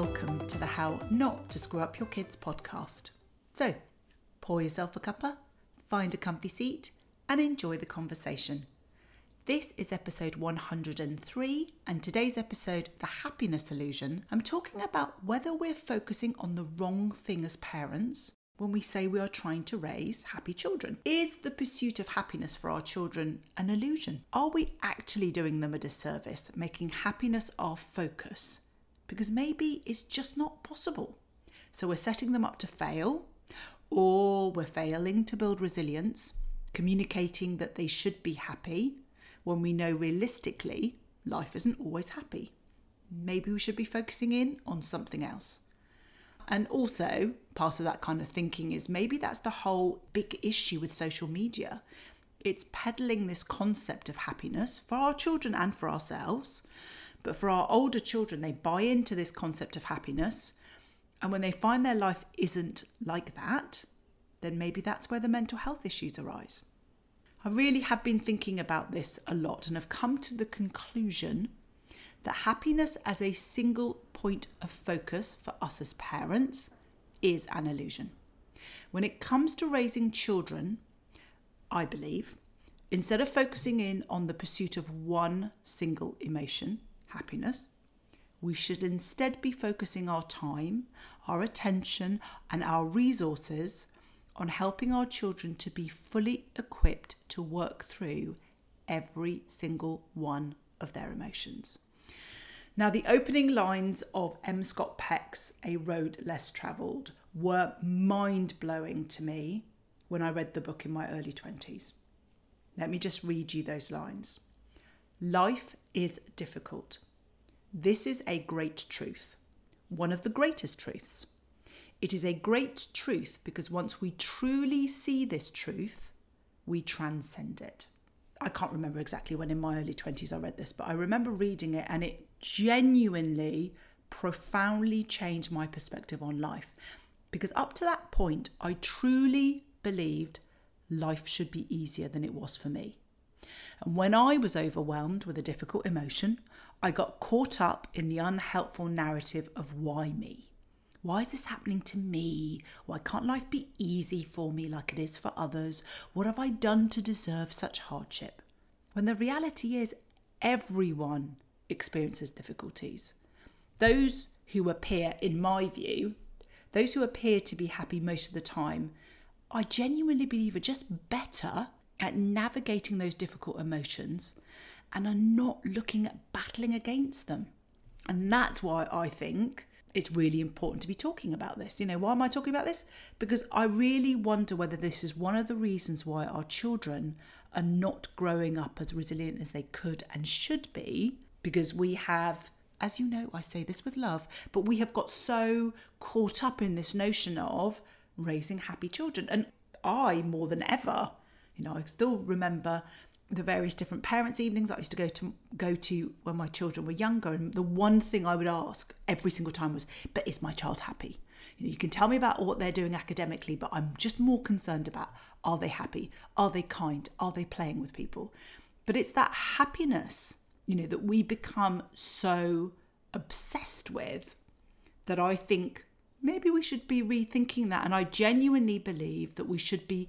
welcome to the How Not to Screw Up Your Kids podcast. So, pour yourself a cuppa, find a comfy seat, and enjoy the conversation. This is episode 103, and today's episode, The Happiness Illusion. I'm talking about whether we're focusing on the wrong thing as parents when we say we are trying to raise happy children. Is the pursuit of happiness for our children an illusion? Are we actually doing them a disservice, making happiness our focus? Because maybe it's just not possible. So we're setting them up to fail, or we're failing to build resilience, communicating that they should be happy when we know realistically life isn't always happy. Maybe we should be focusing in on something else. And also, part of that kind of thinking is maybe that's the whole big issue with social media. It's peddling this concept of happiness for our children and for ourselves. But for our older children, they buy into this concept of happiness. And when they find their life isn't like that, then maybe that's where the mental health issues arise. I really have been thinking about this a lot and have come to the conclusion that happiness as a single point of focus for us as parents is an illusion. When it comes to raising children, I believe, instead of focusing in on the pursuit of one single emotion, happiness, we should instead be focusing our time, our attention, and our resources on helping our children to be fully equipped to work through every single one of their emotions. Now, the opening lines of M. Scott Peck's A Road Less Travelled were mind blowing to me when I read the book in my early 20s. Let me just read you those lines. Life is difficult. This is a great truth, one of the greatest truths. It is a great truth because once we truly see this truth, we transcend it. I can't remember exactly when in my early 20s I read this, but I remember reading it and it genuinely, profoundly changed my perspective on life. Because up to that point, I truly believed life should be easier than it was for me. And when I was overwhelmed with a difficult emotion, I got caught up in the unhelpful narrative of why me. Why is this happening to me? Why can't life be easy for me like it is for others? What have I done to deserve such hardship? When the reality is, everyone experiences difficulties. Those who appear, in my view, those who appear to be happy most of the time, I genuinely believe are just better at navigating those difficult emotions and are not looking at battling against them. And that's why I think it's really important to be talking about this. You know, why am I talking about this? Because I really wonder whether this is one of the reasons why our children are not growing up as resilient as they could and should be because we have as you know, I say this with love, but we have got so caught up in this notion of raising happy children. And I, more than ever, you know, I still remember the various different parents' evenings I used to go to go to when my children were younger, and the one thing I would ask every single time was, "But is my child happy?" You know, you can tell me about what they're doing academically, but I'm just more concerned about are they happy? Are they kind? Are they playing with people? But it's that happiness you know, that we become so obsessed with that I think maybe we should be rethinking that. And I genuinely believe that we should be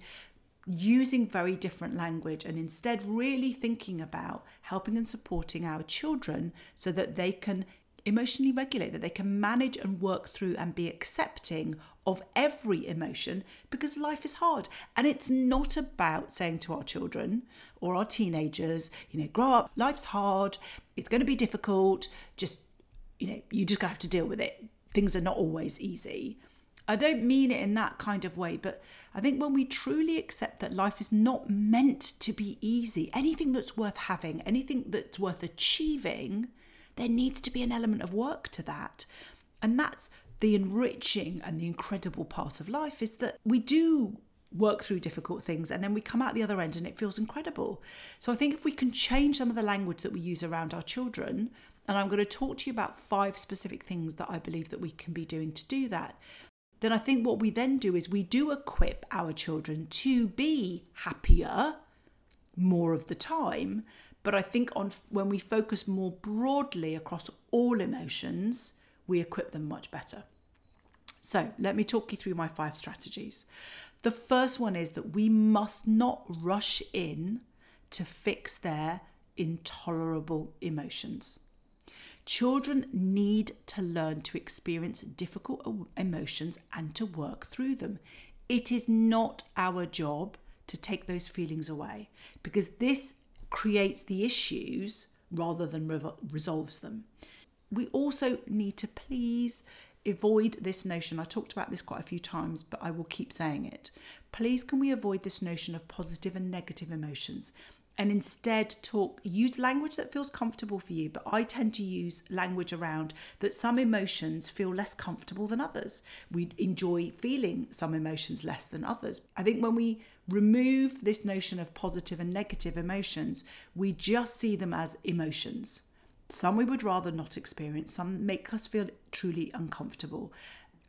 using very different language and instead really thinking about helping and supporting our children so that they can emotionally regulate, that they can manage and work through and be accepting of every emotion because life is hard. And it's not about saying to our children or our teenagers, you know, grow up, life's hard, it's going to be difficult, just, you know, you just have to deal with it. Things are not always easy. I don't mean it in that kind of way, but I think when we truly accept that life is not meant to be easy, anything that's worth having, anything that's worth achieving, there needs to be an element of work to that. And that's the enriching and the incredible part of life is that we do work through difficult things and then we come out the other end and it feels incredible. So I think if we can change some of the language that we use around our children, and I'm going to talk to you about five specific things that I believe that we can be doing to do that. Then I think what we then do is we do equip our children to be happier more of the time but I think on when we focus more broadly across all emotions, we equip them much better. So, let me talk you through my five strategies. The first one is that we must not rush in to fix their intolerable emotions. Children need to learn to experience difficult emotions and to work through them. It is not our job to take those feelings away because this creates the issues rather than resolves them. We also need to please avoid this notion. I talked about this quite a few times, but I will keep saying it. Please, can we avoid this notion of positive and negative emotions? And instead talk use language that feels comfortable for you. But i tend to use language around that some emotions feel less comfortable than others. We enjoy feeling some emotions less than others. I think when we remove this notion of positive and negative emotions we just see them as emotions. Some we would rather not experience, some make us feel truly uncomfortable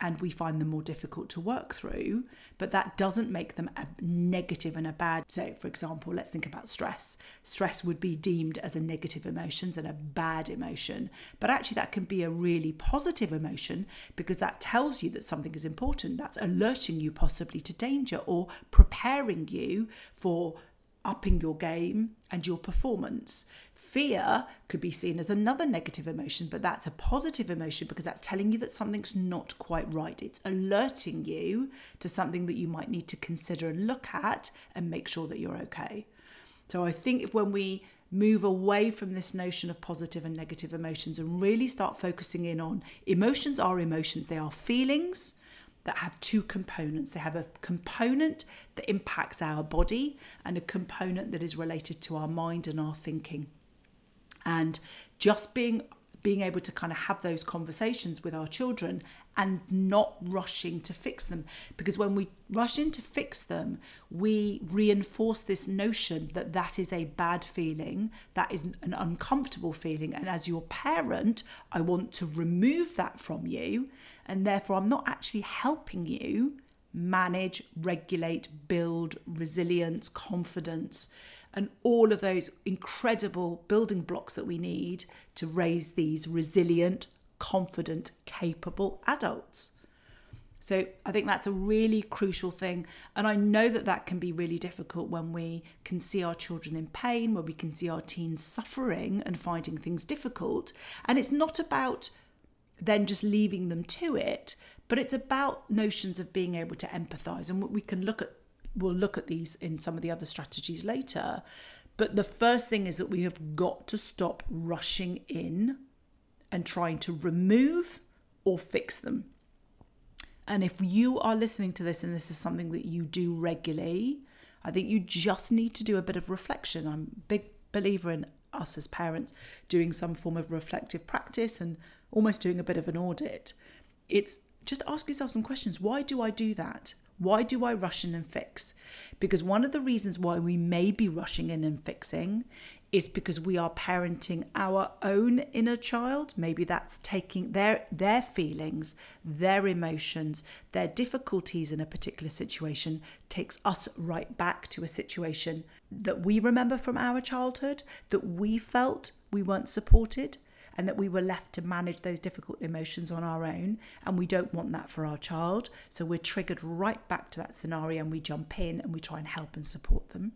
and we find them more difficult to work through, but that doesn't make them a negative and a bad. So, for example, let's think about stress. Stress would be deemed as a negative emotion and a bad emotion, but actually, that can be a really positive emotion because that tells you that something is important. That's alerting you possibly to danger or preparing you for upping your game and your performance. Fear could be seen as another negative emotion, but that's a positive emotion because that's telling you that something's not quite right. It's alerting you to something that you might need to consider and look at and make sure that you're okay. So I think when we move away from this notion of positive and negative emotions and really start focusing in on emotions are emotions, they are feelings that have two components. They have a component that impacts our body and a component that is related to our mind and our thinking. And just being being able to kind of have those conversations with our children and not rushing to fix them because when we rush in to fix them we reinforce this notion that that is a bad feeling that is an uncomfortable feeling and as your parent i want to remove that from you and therefore I'm not actually helping you manage, regulate, build resilience, confidence, and all of those incredible building blocks that we need to raise these resilient, confident, capable adults. So I think that's a really crucial thing. And I know that that can be really difficult when we can see our children in pain, when we can see our teens suffering and finding things difficult. And it's not about then just leaving them to it. But it's about notions of being able to empathize. And we can look at, we'll look at these in some of the other strategies later. But the first thing is that we have got to stop rushing in and trying to remove or fix them. And if you are listening to this and this is something that you do regularly, I think you just need to do a bit of reflection. I'm a big believer in us as parents doing some form of reflective practice and almost doing a bit of an audit. It's just ask yourself some questions. Why do I do that? Why do I rush in and fix? Because one of the reasons why we may be rushing in and fixing is because we are parenting our own inner child. Maybe that's taking their their feelings, their emotions, their difficulties in a particular situation takes us right back to a situation that we remember from our childhood that we felt we weren't supported and that we were left to manage those difficult emotions on our own. And we don't want that for our child. So we're triggered right back to that scenario and we jump in and we try and help and support them.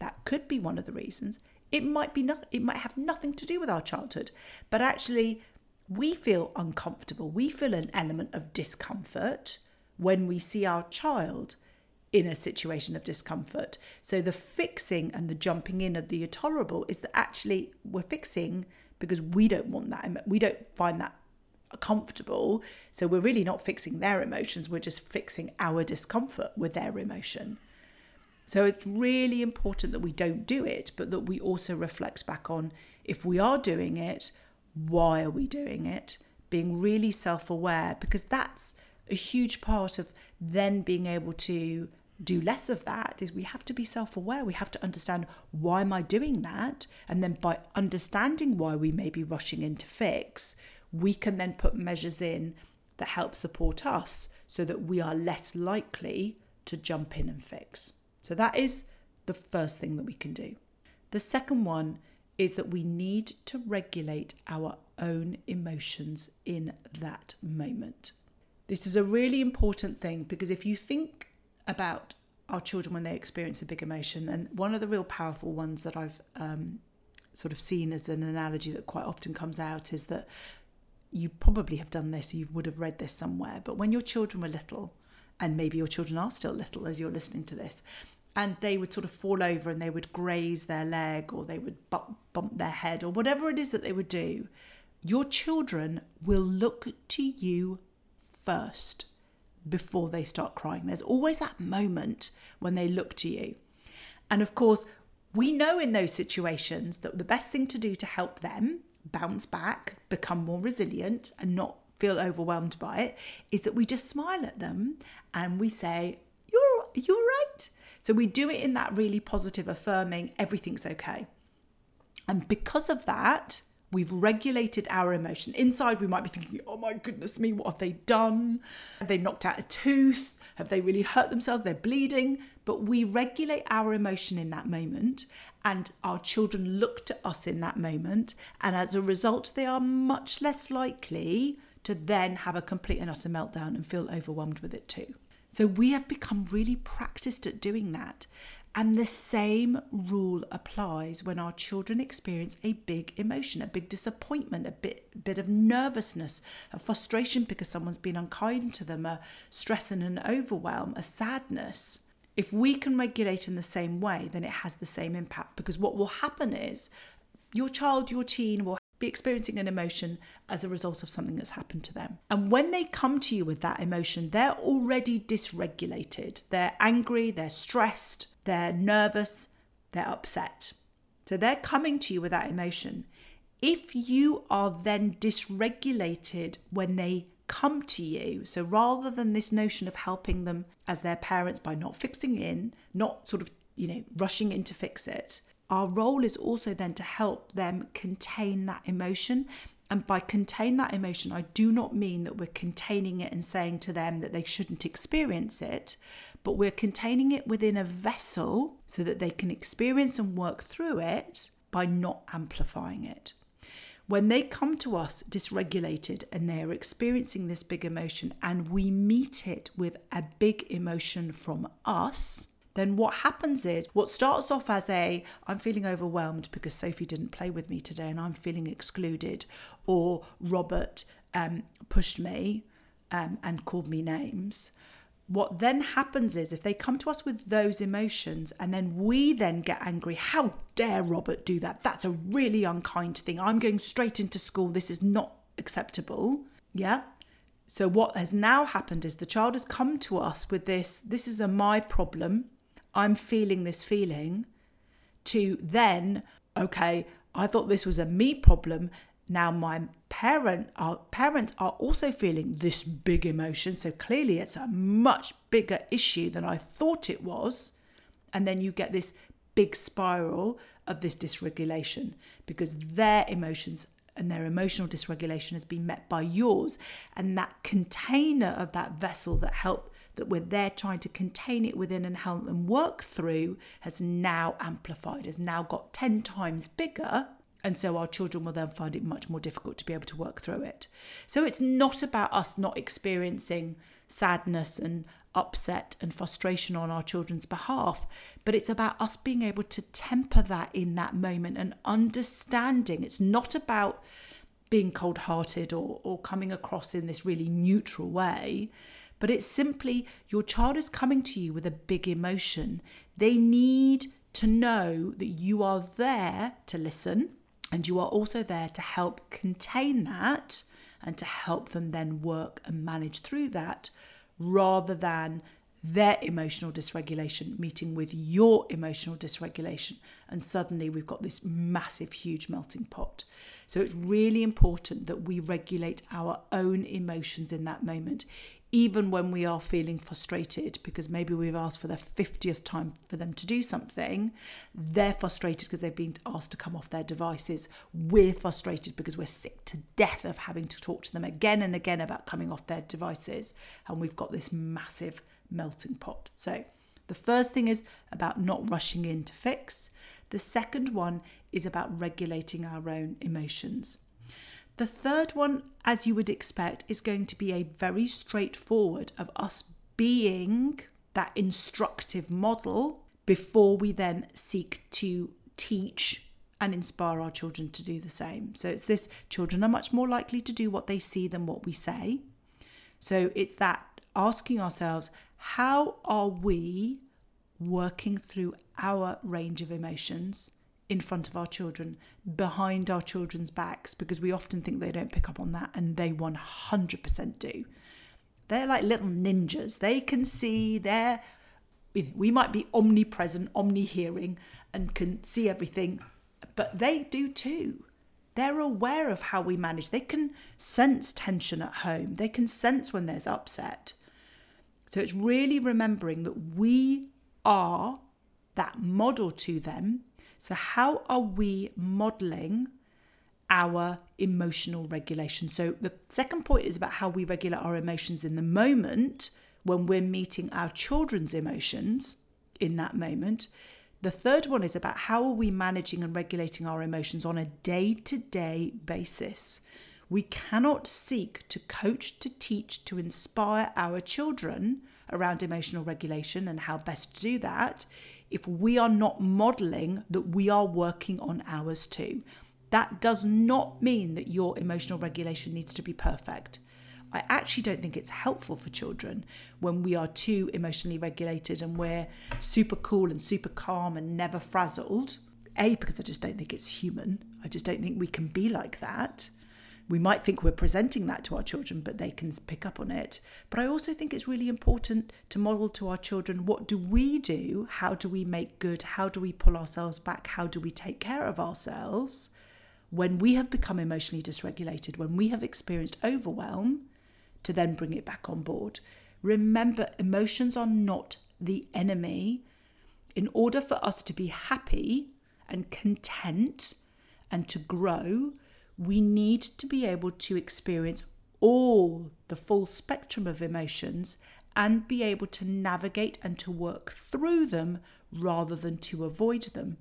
That could be one of the reasons. It might be not, it might have nothing to do with our childhood, but actually we feel uncomfortable. We feel an element of discomfort when we see our child in a situation of discomfort. So the fixing and the jumping in of the intolerable is that actually we're fixing because we don't want that. We don't find that comfortable. So we're really not fixing their emotions, we're just fixing our discomfort with their emotion. So it's really important that we don't do it, but that we also reflect back on if we are doing it, why are we doing it? Being really self aware, because that's a huge part of then being able to do less of that is we have to be self-aware. We have to understand why am i doing that? And then by understanding why we may be rushing in to fix we can then put measures in that help support us so that we are less likely to jump in and fix. So that is the first thing that we can do. The second one is that we need to regulate our own emotions in that moment. This is a really important thing because if you think about our children when they experience a big emotion, and one of the real powerful ones that I've um, sort of seen as an analogy that quite often comes out is that you probably have done this, you would have read this somewhere, but when your children were little, and maybe your children are still little as you're listening to this, and they would sort of fall over and they would graze their leg or they would bump, bump their head or whatever it is that they would do, your children will look to you first before they start crying. There's always that moment when they look to you. And of course, we know in those situations that the best thing to do to help them bounce back, become more resilient, and not feel overwhelmed by it is that we just smile at them and we say, You're you're right. So we do it in that really positive, affirming, everything's okay. And because of that, we've regulated our emotion. Inside, we might be thinking, oh my goodness me, what have they done? Have they knocked out a tooth? Have they really hurt themselves? They're bleeding. But we regulate our emotion in that moment, and our children look to us in that moment. And as a result, they are much less likely to then have a complete and utter meltdown and feel overwhelmed with it too. So we have become really practiced at doing that. And the same rule applies when our children experience a big emotion, a big disappointment, a bit, bit of nervousness, a frustration because someone's been unkind to them, a stress and an overwhelm, a sadness. If we can regulate in the same way, then it has the same impact because what will happen is your child, your teen will be experiencing an emotion as a result of something that's happened to them. And when they come to you with that emotion, they're already dysregulated. They're angry, they're stressed, they're nervous, they're upset. So they're coming to you with that emotion. If you are then dysregulated when they come to you, so rather than this notion of helping them as their parents by not fixing in, not sort of, you know, rushing in to fix it, our role is also then to help them contain that emotion. And by contain that emotion, I do not mean that we're containing it and saying to them that they shouldn't experience it, but we're containing it within a vessel so that they can experience and work through it by not amplifying it. When they come to us dysregulated and they are experiencing this big emotion, and we meet it with a big emotion from us, then what happens is what starts off as a I'm feeling overwhelmed because Sophie didn't play with me today and I'm feeling excluded, or Robert um, pushed me um, and called me names. What then happens is if they come to us with those emotions and then we then get angry, how dare Robert do that? That's a really unkind thing. I'm going straight into school. This is not acceptable. Yeah. So, what has now happened is the child has come to us with this this is a my problem. I'm feeling this feeling, to then, okay, I thought this was a me problem. Now my parent, our parents are also feeling this big emotion. So clearly it's a much bigger issue than I thought it was. And then you get this big spiral of this dysregulation because their emotions and their emotional dysregulation has been met by yours. And that container of that vessel that helped that we're there trying to contain it within and help them work through has now amplified, has now got 10 times bigger. And so our children will then find it much more difficult to be able to work through it. So it's not about us not experiencing sadness and upset and frustration on our children's behalf, but it's about us being able to temper that in that moment and understanding. It's not about being cold hearted or, or coming across in this really neutral way but it's simply your child is coming to you with a big emotion. They need to know that you are there to listen and you are also there to help contain that and to help them then work and manage through that rather than their emotional dysregulation meeting with your emotional dysregulation. And suddenly we've got this massive, huge melting pot. So it's really important that we regulate our own emotions in that moment even when we are feeling frustrated because maybe we've asked for the 50th time for them to do something, they're frustrated because they've been asked to come off their devices. We're frustrated because we're sick to death of having to talk to them again and again about coming off their devices. And we've got this massive melting pot. So, the first thing is about not rushing in to fix. The second one is about regulating our own emotions. The third one, as you would expect, is going to be a very straightforward of us being that instructive model before we then seek to teach and inspire our children to do the same. So it's this children are much more likely to do what they see than what we say. So it's that asking ourselves, how are we working through our range of emotions in front of our children, behind our children's backs, because we often think they don't pick up on that, and they 100% do. They're like little ninjas. They can see, they're, we might be omnipresent, omni hearing, and can see everything, but they do too. They're aware of how we manage. They can sense tension at home, they can sense when there's upset. So it's really remembering that we are that model to them. So, how are we modeling our emotional regulation? So, the second point is about how we regulate our emotions in the moment when we're meeting our children's emotions in that moment. The third one is about how are we managing and regulating our emotions on a day to day basis. We cannot seek to coach, to teach, to inspire our children around emotional regulation and how best to do that if we are not modeling that we are working on ours too. That does not mean that your emotional regulation needs to be perfect. I actually don't think it's helpful for children when we are too emotionally regulated and we're super cool and super calm and never frazzled. A, because I just don't think it's human. I just don't think we can be like that we might think we're presenting that to our children, but they can pick up on it. But I also think it's really important to model to our children what do we do? How do we make good? How do we pull ourselves back? How do we take care of ourselves when we have become emotionally dysregulated, when we have experienced overwhelm, to then bring it back on board? Remember, emotions are not the enemy. In order for us to be happy and content and to grow, we need to be able to experience all the full spectrum of emotions and be able to navigate and to work through them rather than to avoid them.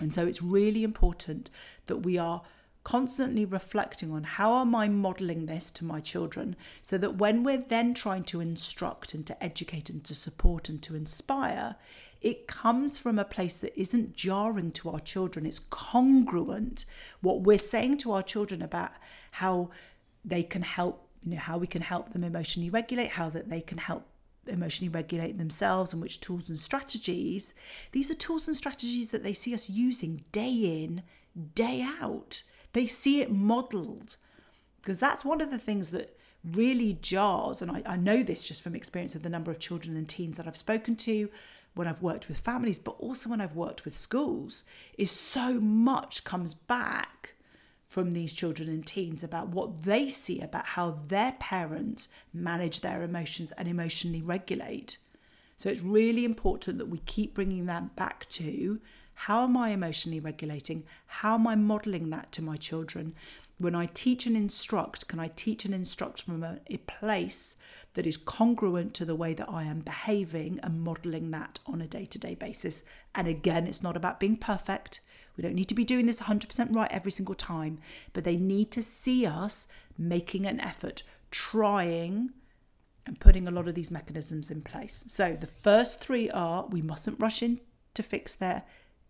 And so it's really important that we are constantly reflecting on how am I modeling this to my children so that when we're then trying to instruct and to educate and to support and to inspire, it comes from a place that isn't jarring to our children. It's congruent. What we're saying to our children about how they can help, you know, how we can help them emotionally regulate, how that they can help emotionally regulate themselves and which tools and strategies. These are tools and strategies that they see us using day in, day out. They see it modeled. Because that's one of the things that really jars, and I, I know this just from experience of the number of children and teens that I've spoken to, when I've worked with families, but also when I've worked with schools, is so much comes back from these children and teens about what they see about how their parents manage their emotions and emotionally regulate. So it's really important that we keep bringing that back to how am I emotionally regulating? How am I modeling that to my children? When I teach and instruct, can I teach and instruct from a, a place that is congruent to the way that I am behaving and modeling that on a day to day basis. And again, it's not about being perfect. We don't need to be doing this 100% right every single time, but they need to see us making an effort, trying and putting a lot of these mechanisms in place. So the first three are we mustn't rush in to fix their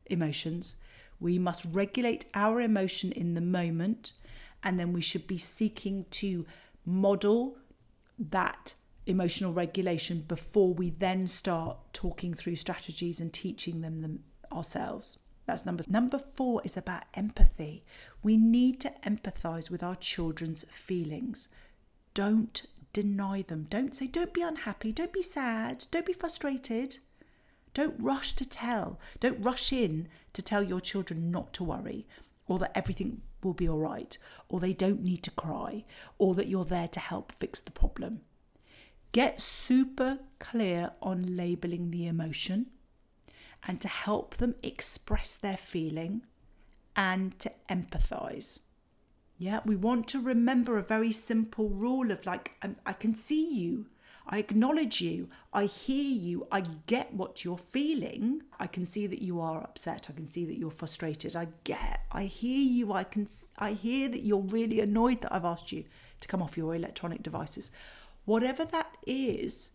emotions. We must regulate our emotion in the moment, and then we should be seeking to model that emotional regulation before we then start talking through strategies and teaching them, them ourselves. That's number number 4 is about empathy. We need to empathize with our children's feelings. Don't deny them. Don't say don't be unhappy, don't be sad, don't be frustrated. Don't rush to tell. Don't rush in to tell your children not to worry or that everything will be all right, or they don't need to cry, or that you're there to help fix the problem. Get super clear on labeling the emotion and to help them express their feeling and to empathize. Yeah, we want to remember a very simple rule of like, um, I can see you, I acknowledge you. I hear you. I get what you're feeling. I can see that you are upset. I can see that you're frustrated. I get. I hear you. I can I hear that you're really annoyed that I've asked you to come off your electronic devices. Whatever that is,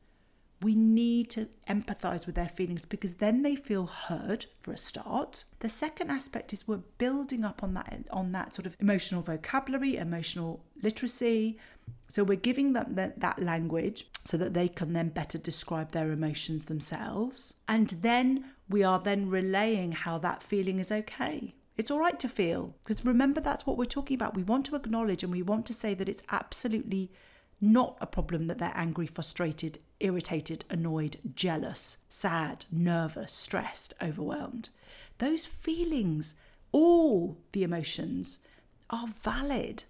we need to empathize with their feelings because then they feel heard for a start. The second aspect is we're building up on that on that sort of emotional vocabulary, emotional literacy. So we're giving them that, that language so that they can then better describe their emotions themselves. And then we are then relaying how that feeling is okay. It's all right to feel because remember that's what we're talking about. We want to acknowledge and we want to say that it's absolutely not a problem that they're angry, frustrated, irritated, annoyed, jealous, sad, nervous, stressed, overwhelmed. Those feelings, all the emotions, are valid.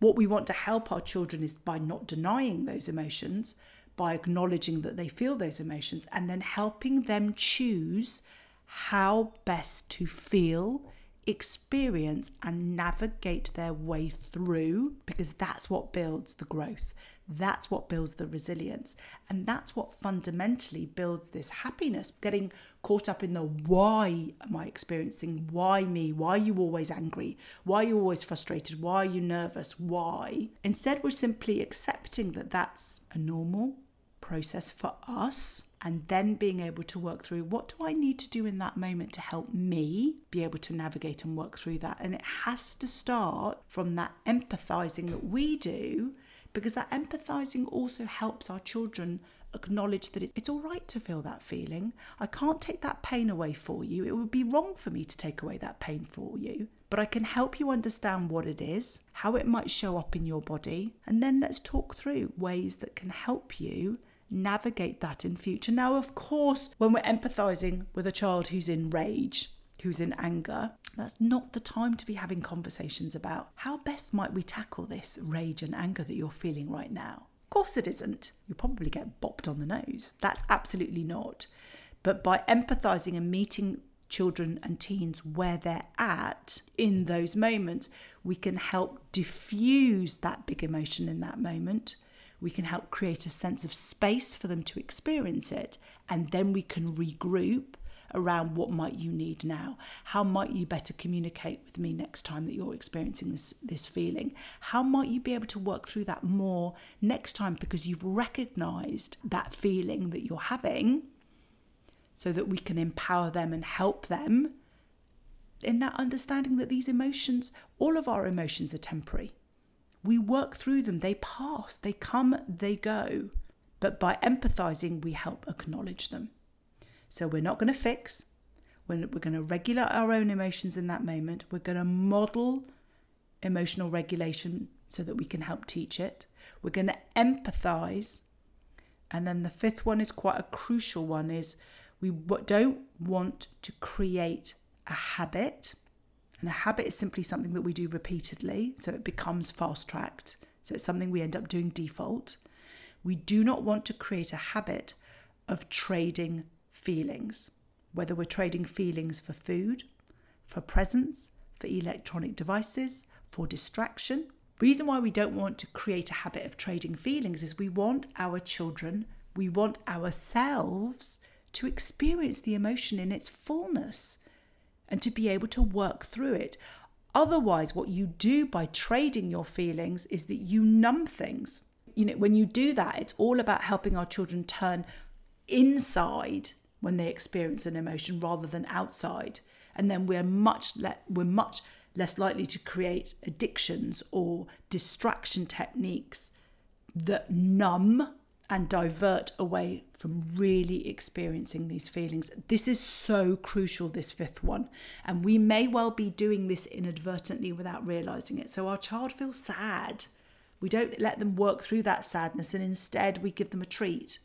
What we want to help our children is by not denying those emotions, by acknowledging that they feel those emotions, and then helping them choose how best to feel, experience, and navigate their way through, because that's what builds the growth. That's what builds the resilience. And that's what fundamentally builds this happiness. Getting caught up in the why am I experiencing? Why me? Why are you always angry? Why are you always frustrated? Why are you nervous? Why? Instead, we're simply accepting that that's a normal process for us and then being able to work through what do I need to do in that moment to help me be able to navigate and work through that. And it has to start from that empathizing that we do because that empathizing also helps our children acknowledge that it's all right to feel that feeling. I can't take that pain away for you. It would be wrong for me to take away that pain for you. But I can help you understand what it is, how it might show up in your body, and then let's talk through ways that can help you navigate that in future. Now, of course, when we're empathizing with a child who's in rage, who's in anger, that's not the time to be having conversations about how best might we tackle this rage and anger that you're feeling right now. Of course, it isn't. You'll probably get bopped on the nose. That's absolutely not. But by empathizing and meeting children and teens where they're at in those moments, we can help diffuse that big emotion in that moment. We can help create a sense of space for them to experience it. And then we can regroup around what might you need now? How might you better communicate with me next time that you're experiencing this this feeling? How might you be able to work through that more next time because you've recognized that feeling that you're having so that we can empower them and help them in that understanding that these emotions all of our emotions are temporary. We work through them. They pass. They come. They go. But by empathizing we help acknowledge them so we're not going to fix. We're, we're going to regulate our own emotions in that moment. We're going to model emotional regulation so that we can help teach it. We're going to empathize. And then the fifth one is quite a crucial one is we don't want to create a habit. And a habit is simply something that we do repeatedly, so it becomes fast tracked. So it's something we end up doing default. We do not want to create a habit of trading feelings, whether we're trading feelings for food, for presents, for electronic devices, for distraction. Reason why we don't want to create a habit of trading feelings is we want our children, we want ourselves to experience the emotion in its fullness and to be able to work through it. Otherwise, what you do by trading your feelings is that you numb things. You know, when you do that, it's all about helping our children turn inside when they experience an emotion rather than outside. And then we're much le- we're much less likely to create addictions or distraction techniques that numb and divert away from really experiencing these feelings. This is so crucial, this fifth one. And we may well be doing this inadvertently without realizing it. So our child feels sad. We don't let them work through that sadness and instead we give them a treat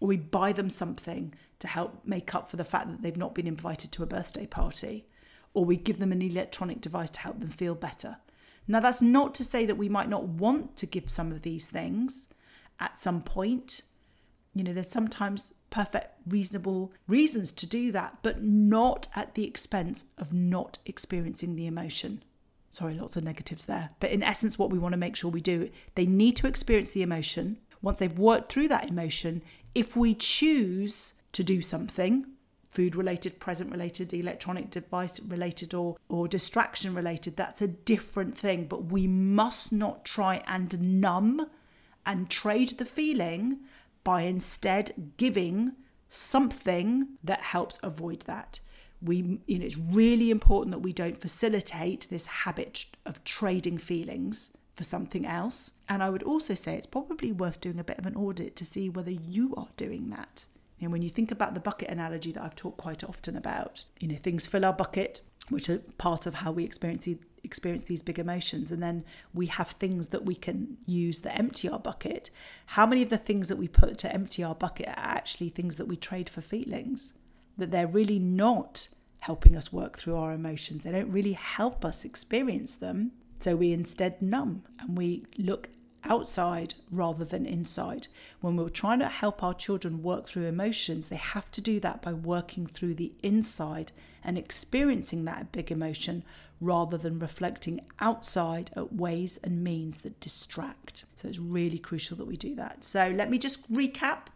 or we buy them something to help make up for the fact that they've not been invited to a birthday party, or we give them an electronic device to help them feel better. Now, that's not to say that we might not want to give some of these things at some point. You know, there's sometimes perfect, reasonable reasons to do that, but not at the expense of not experiencing the emotion. Sorry, lots of negatives there. But in essence, what we want to make sure we do, they need to experience the emotion. once they've worked through that emotion, if we choose to do something, food related, present related, electronic device related, or, or distraction related, that's a different thing. But we must not try and numb and trade the feeling by instead giving something that helps avoid that. We, you know, it's really important that we don't facilitate this habit of trading feelings for something else. And I would also say it's probably worth doing a bit of an audit to see whether you are doing that. Know, when you think about the bucket analogy that I've talked quite often about, you know, things fill our bucket, which are part of how we experience experience these big emotions and then we have things that we can use that empty our bucket. How many of the things that we put to empty our bucket are actually things that we trade for feelings? That they're really not helping us work through our emotions. They don't really help us experience them so we instead numb and we look outside rather than inside. When we're trying to help our children work through emotions, they have to do that by working through the inside and experiencing that big emotion rather than reflecting outside at ways and means that distract. So it's really crucial that we do that. So let me just recap.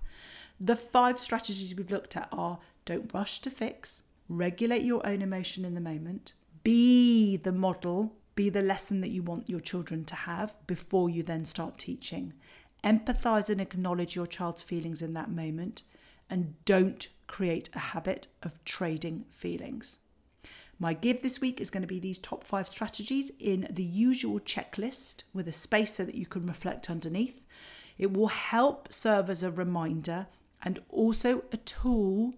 The five strategies we've looked at are don't rush to fix, regulate your own emotion in the moment, be the model, be the lesson that you want your children to have before you then start teaching. Empathize and acknowledge your child's feelings in that moment, and don't create a habit of trading feelings. My give this week is going to be these top five strategies in the usual checklist with a space so that you can reflect underneath. It will help serve as a reminder and also a tool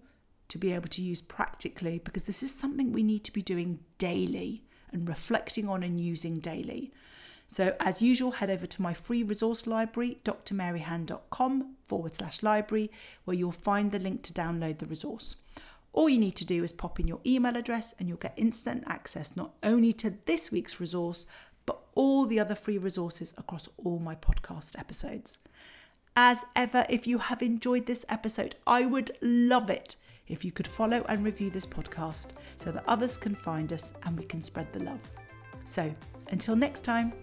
to be able to use practically because this is something we need to be doing daily and reflecting on and using daily. So, as usual, head over to my free resource library, drmaryhan.com forward slash library, where you'll find the link to download the resource. All you need to do is pop in your email address and you'll get instant access not only to this week's resource, but all the other free resources across all my podcast episodes. As ever, if you have enjoyed this episode, I would love it if you could follow and review this podcast so that others can find us and we can spread the love. So, until next time.